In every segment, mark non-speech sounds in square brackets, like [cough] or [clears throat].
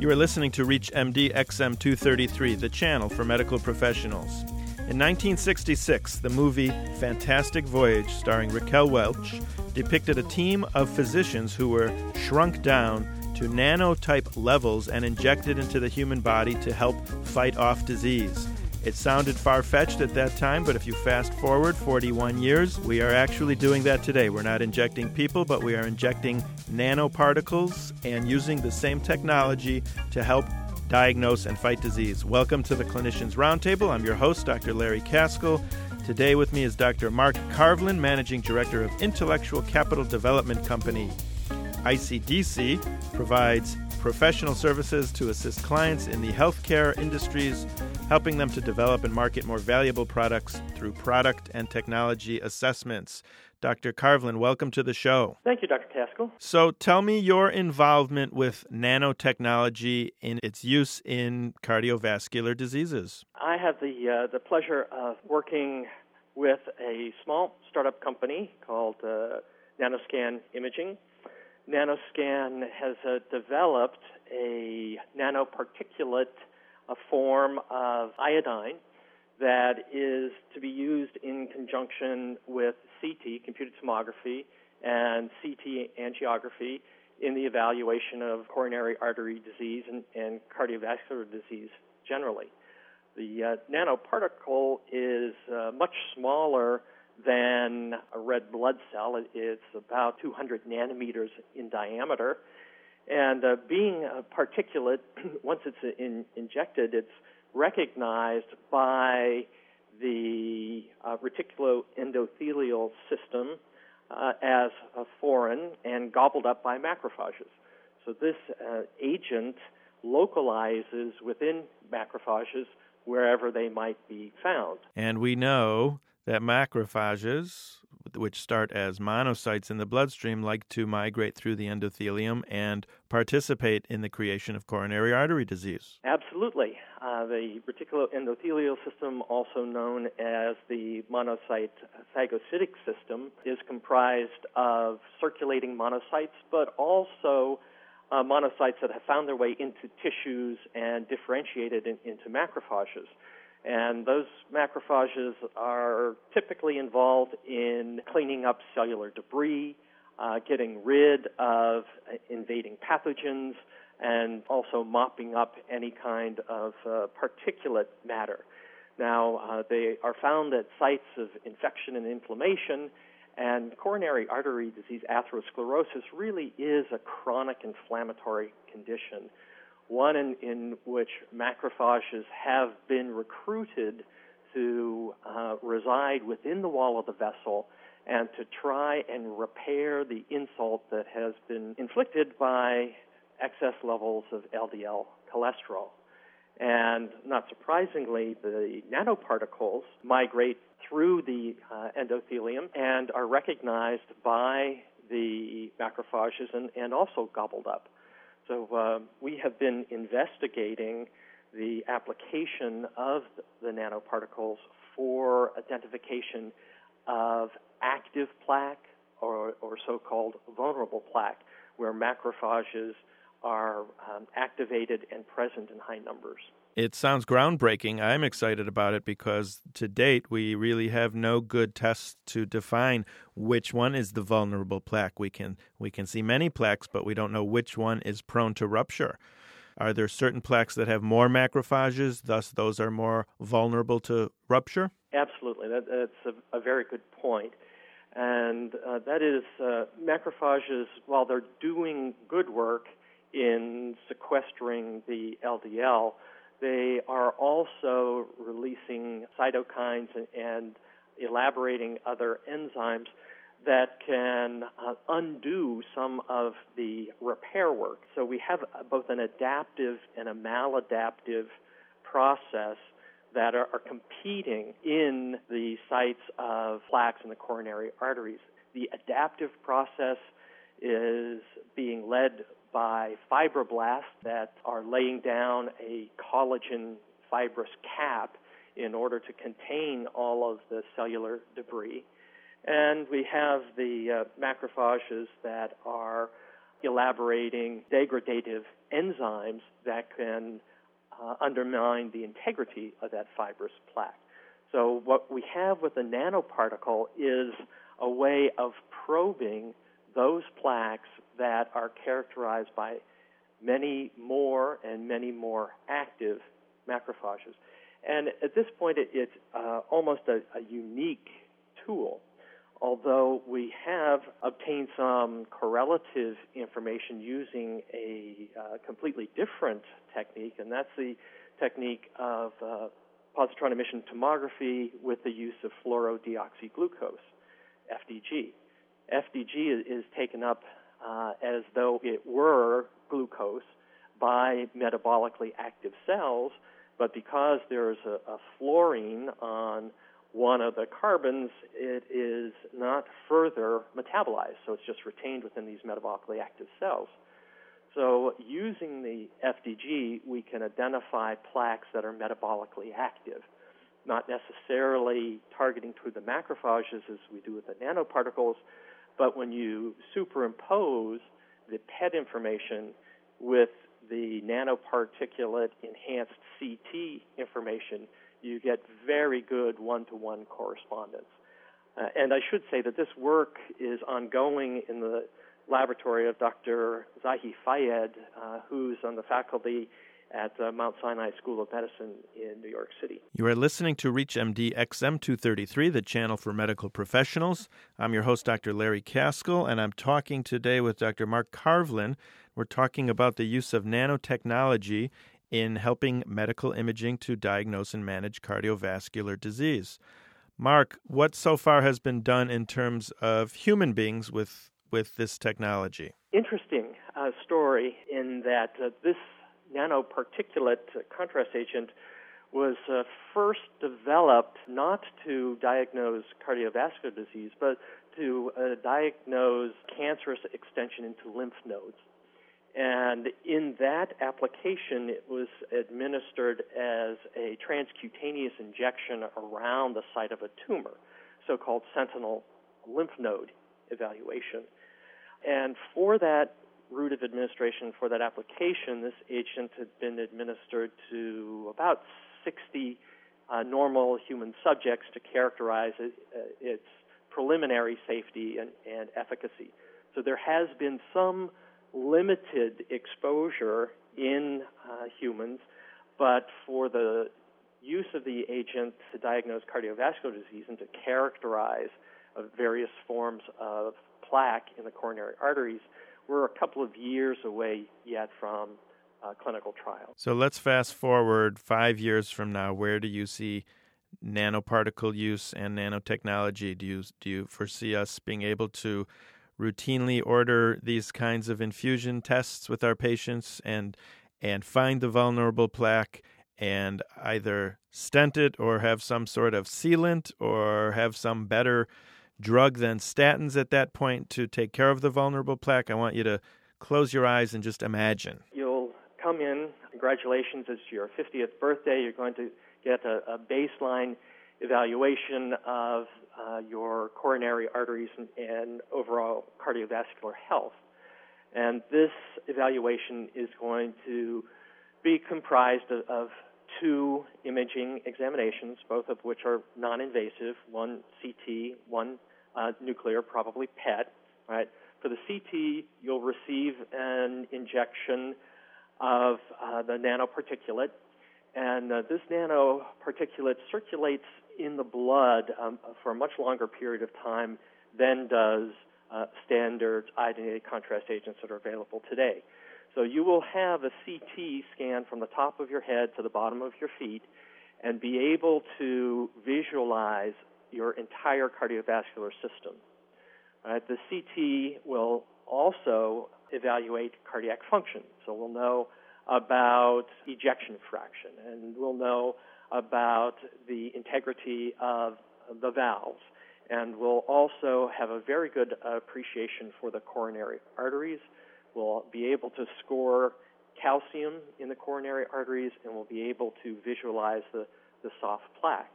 You are listening to Reach ReachMD XM233, the channel for medical professionals. In 1966, the movie Fantastic Voyage, starring Raquel Welch, depicted a team of physicians who were shrunk down to nanotype levels and injected into the human body to help fight off disease. It sounded far fetched at that time, but if you fast forward 41 years, we are actually doing that today. We're not injecting people, but we are injecting nanoparticles and using the same technology to help diagnose and fight disease. Welcome to the Clinicians Roundtable. I'm your host, Dr. Larry Kaskel. Today with me is Dr. Mark Carvlin, Managing Director of Intellectual Capital Development Company. ICDC provides professional services to assist clients in the healthcare industries, helping them to develop and market more valuable products through product and technology assessments. Dr. Carvlin, welcome to the show. Thank you, Dr. Kaskel. So, tell me your involvement with nanotechnology in its use in cardiovascular diseases. I have the uh, the pleasure of working with a small startup company called uh, Nanoscan Imaging. Nanoscan has uh, developed a nanoparticulate a form of iodine that is to be used in conjunction with CT, computed tomography, and CT angiography in the evaluation of coronary artery disease and, and cardiovascular disease generally. The uh, nanoparticle is uh, much smaller than a red blood cell. It's about 200 nanometers in diameter. And uh, being a particulate, [clears throat] once it's in, injected, it's recognized by the uh, reticuloendothelial system uh, as foreign and gobbled up by macrophages. So this uh, agent localizes within macrophages wherever they might be found. And we know that macrophages, which start as monocytes in the bloodstream, like to migrate through the endothelium and participate in the creation of coronary artery disease. Absolutely. Uh, the reticuloendothelial system, also known as the monocyte phagocytic system, is comprised of circulating monocytes, but also uh, monocytes that have found their way into tissues and differentiated in, into macrophages. And those macrophages are typically involved in cleaning up cellular debris, uh, getting rid of invading pathogens, and also mopping up any kind of uh, particulate matter. Now, uh, they are found at sites of infection and inflammation, and coronary artery disease, atherosclerosis, really is a chronic inflammatory condition one in, in which macrophages have been recruited to uh, reside within the wall of the vessel and to try and repair the insult that has been inflicted by excess levels of LDL cholesterol. And not surprisingly, the nanoparticles migrate through the uh, endothelium and are recognized by the macrophages and, and also gobbled up. So uh, we have been investigating the application of the nanoparticles for identification of active plaque or, or so-called vulnerable plaque, where macrophages are um, activated and present in high numbers. It sounds groundbreaking. I'm excited about it because to date we really have no good tests to define which one is the vulnerable plaque. We can we can see many plaques, but we don't know which one is prone to rupture. Are there certain plaques that have more macrophages, thus those are more vulnerable to rupture? Absolutely. That, that's a, a, very good point. And uh, that is, uh, macrophages, while they're doing good work in sequestering the LDL, they are also releasing cytokines and, and elaborating other enzymes that can uh, undo some of the repair work. So we have both an adaptive and a maladaptive process that are, are competing in the sites of plaques in the coronary arteries. The adaptive process is being led by fibroblasts that are laying down a collagen fibrous cap in order to contain all of the cellular debris. And we have the uh, macrophages that are elaborating degradative enzymes that can uh, undermine the integrity of that fibrous plaque. So, what we have with the nanoparticle is a way of probing those plaques that are characterized by many more and many more active macrophages. And at this point, it, it's uh, almost a, a unique tool although we have obtained some correlative information using a uh, completely different technique, and that's the technique of uh, positron emission tomography with the use of fluorodeoxyglucose, FDG. FDG is taken up uh, as though it were glucose by metabolically active cells, but because there's a, a fluorine on one of the carbons, it is not further metabolized, so it's just retained within these metabolically active cells. So, using the FDG, we can identify plaques that are metabolically active, not necessarily targeting through the macrophages as we do with the nanoparticles, but when you superimpose the PET information with the nanoparticulate enhanced CT information, you get very good one to one correspondence. Uh, and I should say that this work is ongoing in the laboratory of Dr. Zahi Fayad, uh, who's on the faculty at uh, Mount Sinai School of Medicine in New York City. You are listening to ReachMD XM233, the channel for medical professionals. I'm your host, Dr. Larry Kaskel, and I'm talking today with Dr. Mark Carvlin. We're talking about the use of nanotechnology in helping medical imaging to diagnose and manage cardiovascular disease. Mark, what so far has been done in terms of human beings with with this technology? Interesting uh, story in that uh, this nanoparticulate contrast agent was uh, first developed not to diagnose cardiovascular disease, but to uh, diagnose cancerous extension into lymph nodes. And in that application, it was administered as a transcutaneous injection around the site of a tumor, so called sentinel lymph node evaluation. And for that route of administration, for that application, this agent had been administered to about 60 uh, normal human subjects to characterize it, uh, its preliminary safety and, and efficacy. So there has been some limited exposure in uh, humans, but for the use of the agent to diagnose cardiovascular disease and to characterize uh, various forms of plaque in the coronary arteries, we're a couple of years away yet from uh, clinical trials. So let's fast forward five years from now. Where do you see nanoparticle use and nanotechnology? Do you do you foresee us being able to routinely order these kinds of infusion tests with our patients and and find the vulnerable plaque and either stent it or have some sort of sealant or have some better drug than statins at that point to take care of the vulnerable plaque. I want you to close your eyes and just imagine. You'll come in, congratulations, it's your 50th birthday. You're going to get a, a baseline evaluation of uh, your coronary arteries and, and overall cardiovascular health. And this evaluation is going to be comprised of, of two imaging examinations, both of which are non-invasive, one CT, one uh, nuclear, probably PET. Right. For the CT, you'll receive an injection of uh, the nanoparticulate, and uh, this nanoparticulate circulates in the blood um, for a much longer period of time than does uh, standard iodinated contrast agents that are available today. So you will have a CT scan from the top of your head to the bottom of your feet and be able to visualize your entire cardiovascular system. Right? The CT will also evaluate cardiac function. So we'll know about ejection fraction and we'll know about the integrity of the valves. And we'll also have a very good appreciation for the coronary arteries. We'll be able to score calcium in the coronary arteries, and we'll be able to visualize the, the soft plaque.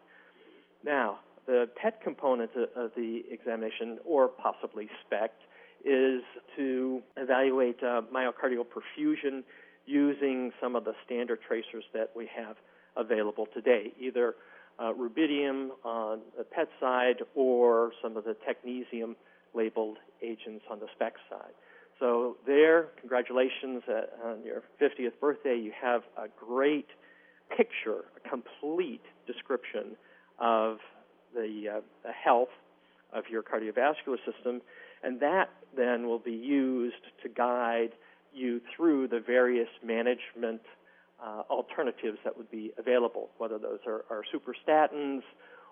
Now, the PET component of the examination, or possibly SPECT, is to evaluate uh, myocardial perfusion using some of the standard tracers that we have available today, either uh, rubidium on the PET side or some of the technetium labeled agents on the SPECT side. So, there, congratulations uh, on your 50th birthday. You have a great picture, a complete description of the, uh, the health of your cardiovascular system, and that then will be used to guide you through the various management uh, alternatives that would be available, whether those are, are superstatins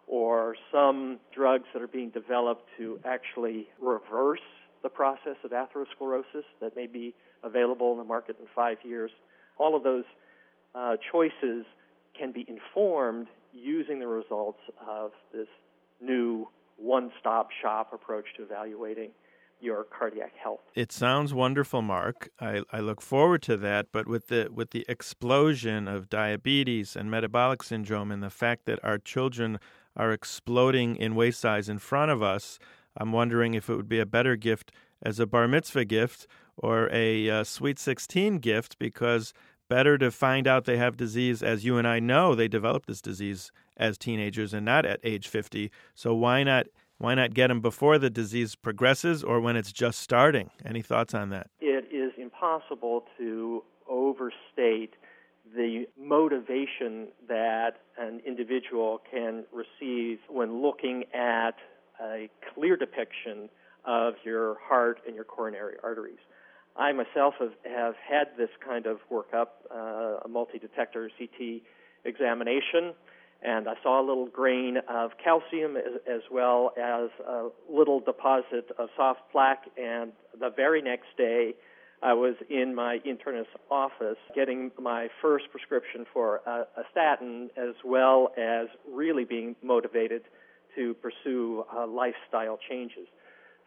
or some drugs that are being developed to actually reverse the process of atherosclerosis that may be available in the market in five years. All of those uh, choices can be informed using the results of this new one stop shop approach to evaluating your cardiac health. It sounds wonderful, Mark. I, I look forward to that. But with the with the explosion of diabetes and metabolic syndrome, and the fact that our children are exploding in waist size in front of us, I'm wondering if it would be a better gift as a bar mitzvah gift or a uh, sweet 16 gift because better to find out they have disease as you and I know they develop this disease as teenagers and not at age 50. So why not why not get them before the disease progresses or when it's just starting? Any thoughts on that? It is impossible to overstate the motivation that an individual can receive when looking at a clear depiction of your heart and your coronary arteries. I myself have, have had this kind of workup, uh, a multi detector CT examination and I saw a little grain of calcium as, as, well as a little deposit of soft plaque. And the very next day, I was in my internist's office getting my first prescription for a, a statin, as well as really being motivated to pursue uh, lifestyle changes.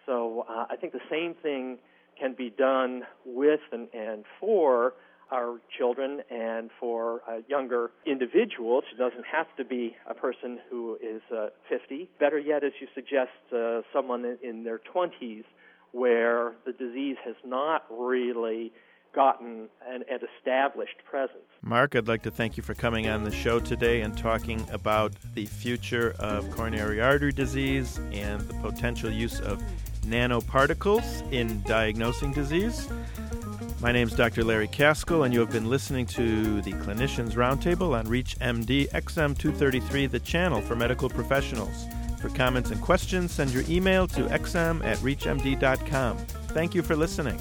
So uh, I think the same thing can be done with and, and for our children and for uh, younger individuals. It doesn't have to be a person who is uh, 50. Better yet, as you suggest, uh, someone in, in their 20s where the disease has not really gotten an, an, established presence. Mark, I'd like to thank you for coming on the show today and talking about the future of coronary artery disease and the potential use of nanoparticles in diagnosing disease. My name is Dr. Larry Kaskel, and you have been listening to the Clinicians Roundtable on ReachMD XM233, the channel for medical professionals. For comments and questions, send your email to xm at reachmd.com. Thank you for listening.